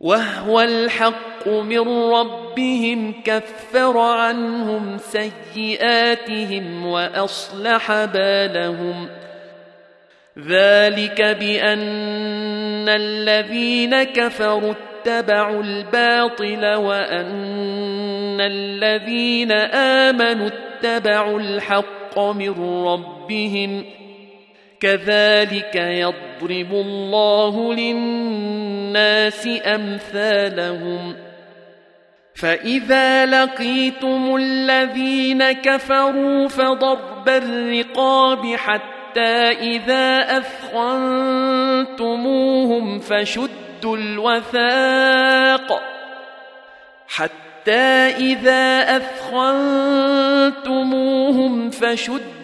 وهو الحق من ربهم كفر عنهم سيئاتهم وأصلح بالهم. ذلك بأن الذين كفروا اتبعوا الباطل وأن الذين آمنوا اتبعوا الحق من ربهم. كذلك يضرب الله للناس أمثالهم. فإذا لقيتم الذين كفروا فضرب الرقاب حتى إذا أثخنتموهم فشدوا الوثاق. حتى إذا أثخنتموهم فشدوا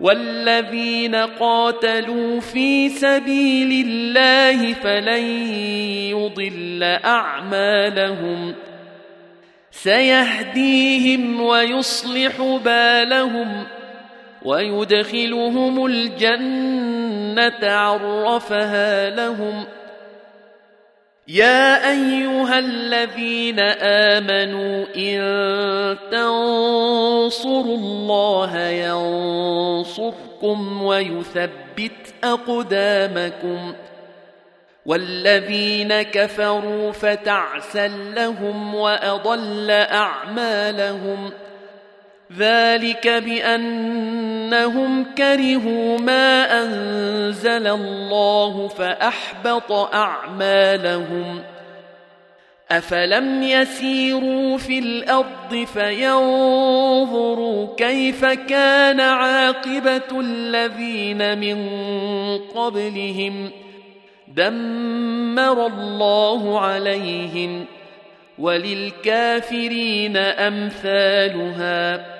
والذين قاتلوا في سبيل الله فلن يضل أعمالهم سيهديهم ويصلح بالهم ويدخلهم الجنة عرفها لهم يا أيها الذين آمنوا إن تنصروا الله ينصركم ويثبت أقدامكم والذين كفروا فتعسا لهم واضل اعمالهم ذلك بأنهم كرهوا ما أنزل الله فأحبط أعمالهم. أفلم يسيروا في الأرض فينظروا كيف كان عاقبة الذين من قبلهم. دمر الله عليهم وللكافرين أمثالها.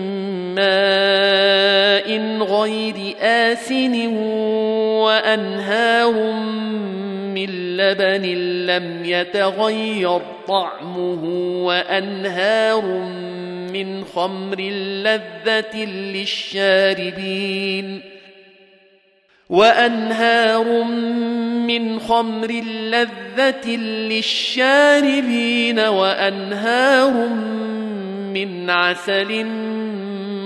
ماء غير آسن وأنهار من لبن لم يتغير طعمه وأنهار من خمر لذة للشاربين وأنهار من خمر لذة للشاربين وأنهار من من عسل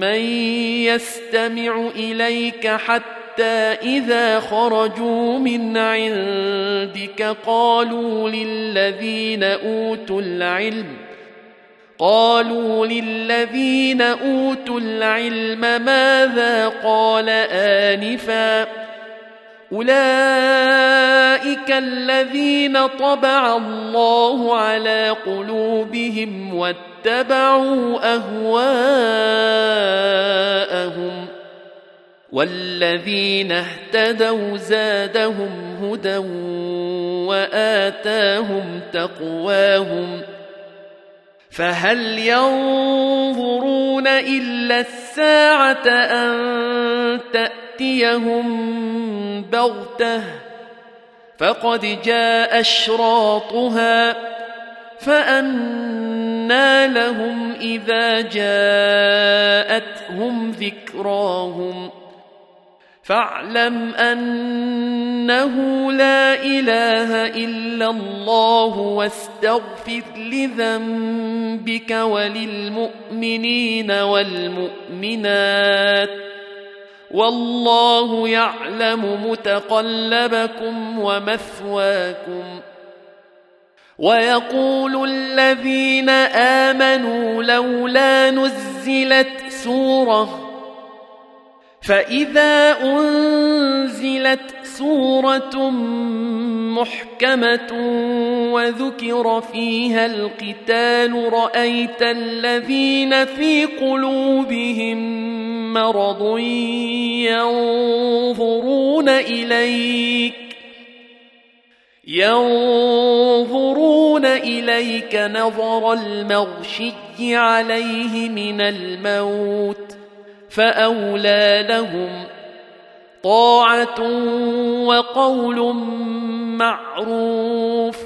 من يستمع إليك حتى إذا خرجوا من عندك قالوا للذين أوتوا العلم قالوا للذين أوتوا العلم ماذا قال آنفا أولئك الذين طبع الله على قلوبهم واتبعوا أهواءهم والذين اهتدوا زادهم هدى وآتاهم تقواهم ۖ فهل ينظرون الا الساعة ان تاتيهم بغتة فقد جاء أشراطها فانى لهم إذا جاءتهم ذكراهم. فاعلم أنه لا إله إلا الله واستغفر لذنبك وللمؤمنين والمؤمنات. والله يعلم متقلبكم ومثواكم ويقول الذين آمنوا لولا نزلت سورة فإذا أنزلت سورة محكمة وذكر فيها القتال رأيت الذين في قلوبهم مرض ينظرون إليك ينظرون إليك نظر المغشي عليه من الموت فأولى لهم طاعة وقول معروف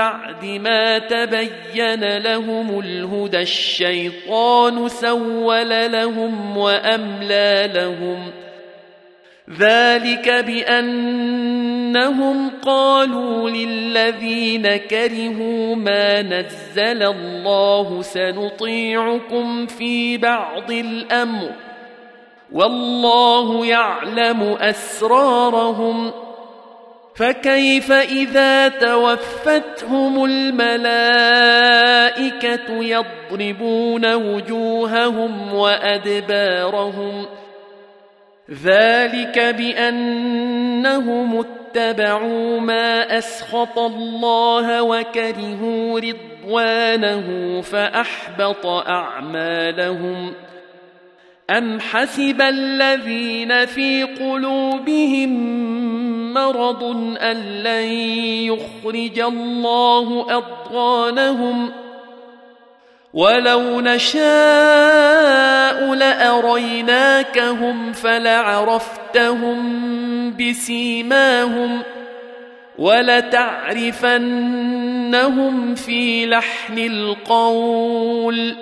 بعد ما تبين لهم الهدى الشيطان سول لهم وأملى لهم. ذلك بأنهم قالوا للذين كرهوا ما نزل الله سنطيعكم في بعض الأمر. والله يعلم أسرارهم. فكيف إذا توفتهم الملائكة يضربون وجوههم وأدبارهم ذلك بأنهم اتبعوا ما أسخط الله وكرهوا رضوانه فأحبط أعمالهم أم حسب الذين في قلوبهم مرض أن لن يخرج الله أضغانهم ولو نشاء لأريناكهم فلعرفتهم بسيماهم ولتعرفنهم في لحن القول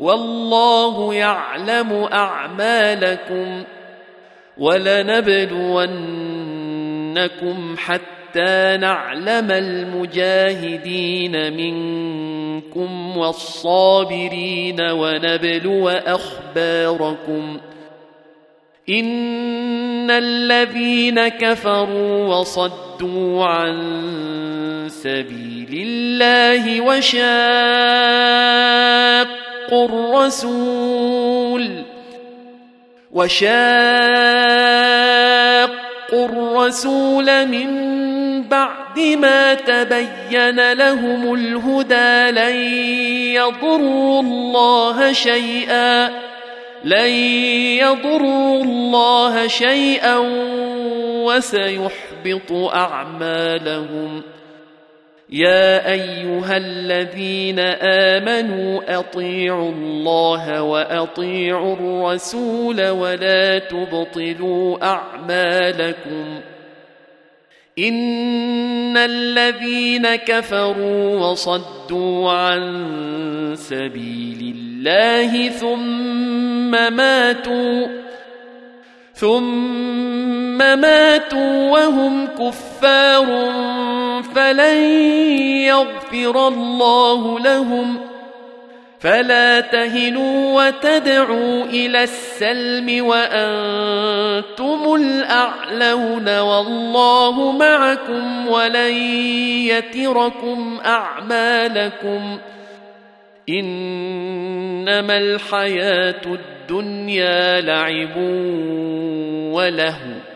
والله يعلم أعمالكم ولنبلون حتى حتى نعلم المجاهدين منكم والصابرين ونبلو اخباركم ان الذين كفروا وصدوا عن سبيل الله وشاقوا الرسول وشاقوا الرسول من بعد ما تبين لهم الهدى لن يضروا الله شيئا لن يضروا الله شيئا وسيحبط اعمالهم يا أيها الذين آمنوا أطيعوا الله وأطيعوا الرسول ولا تبطلوا أعمالكم إن الذين كفروا وصدوا عن سبيل الله ثم ماتوا ثم ماتوا وهم كفار فلن يغفر الله لهم فلا تهنوا وتدعوا إلى السلم وأنتم الاعلون والله معكم ولن يتركم اعمالكم انما الحياة الدنيا لعب ولهو